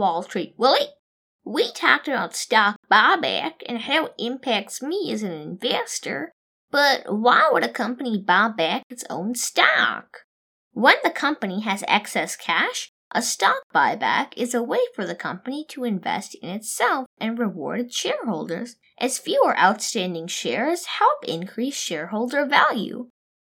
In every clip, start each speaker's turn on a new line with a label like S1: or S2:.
S1: Wall Street Willie. We talked about stock buyback and how it impacts me as an investor, but why would a company buy back its own stock? When the company has excess cash, a stock buyback is a way for the company to invest in itself and reward its shareholders, as fewer outstanding shares help increase shareholder value.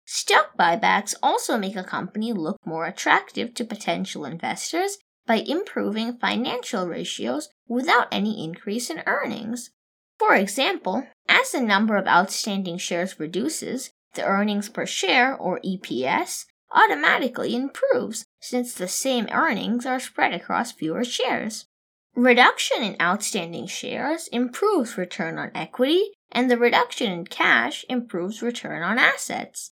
S1: Stock buybacks also make a company look more attractive to potential investors by improving financial ratios without any increase in earnings. For example, as the number of outstanding shares reduces, the earnings per share, or EPS, automatically improves since the same earnings are spread across fewer shares. Reduction in outstanding shares improves return on equity, and the reduction in cash improves return on assets.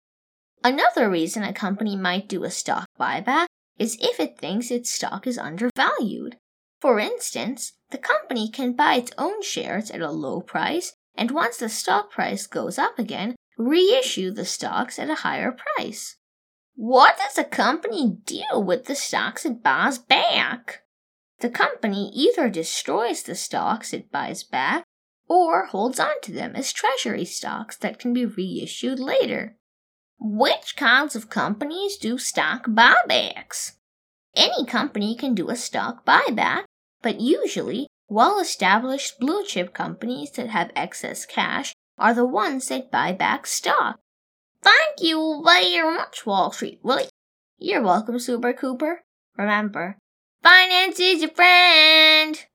S1: Another reason a company might do a stock buyback is if it thinks its stock is undervalued. For instance, the company can buy its own shares at a low price and once the stock price goes up again, reissue the stocks at a higher price. What does the company do with the stocks it buys back? The company either destroys the stocks it buys back or holds on to them as treasury stocks that can be reissued later. Which kinds of companies do stock buybacks? Any company can do a stock buyback, but usually well established blue chip companies that have excess cash are the ones that buy back stock. Thank you very much, Wall Street Willie. You're welcome, Super Cooper. Remember, finance is your friend.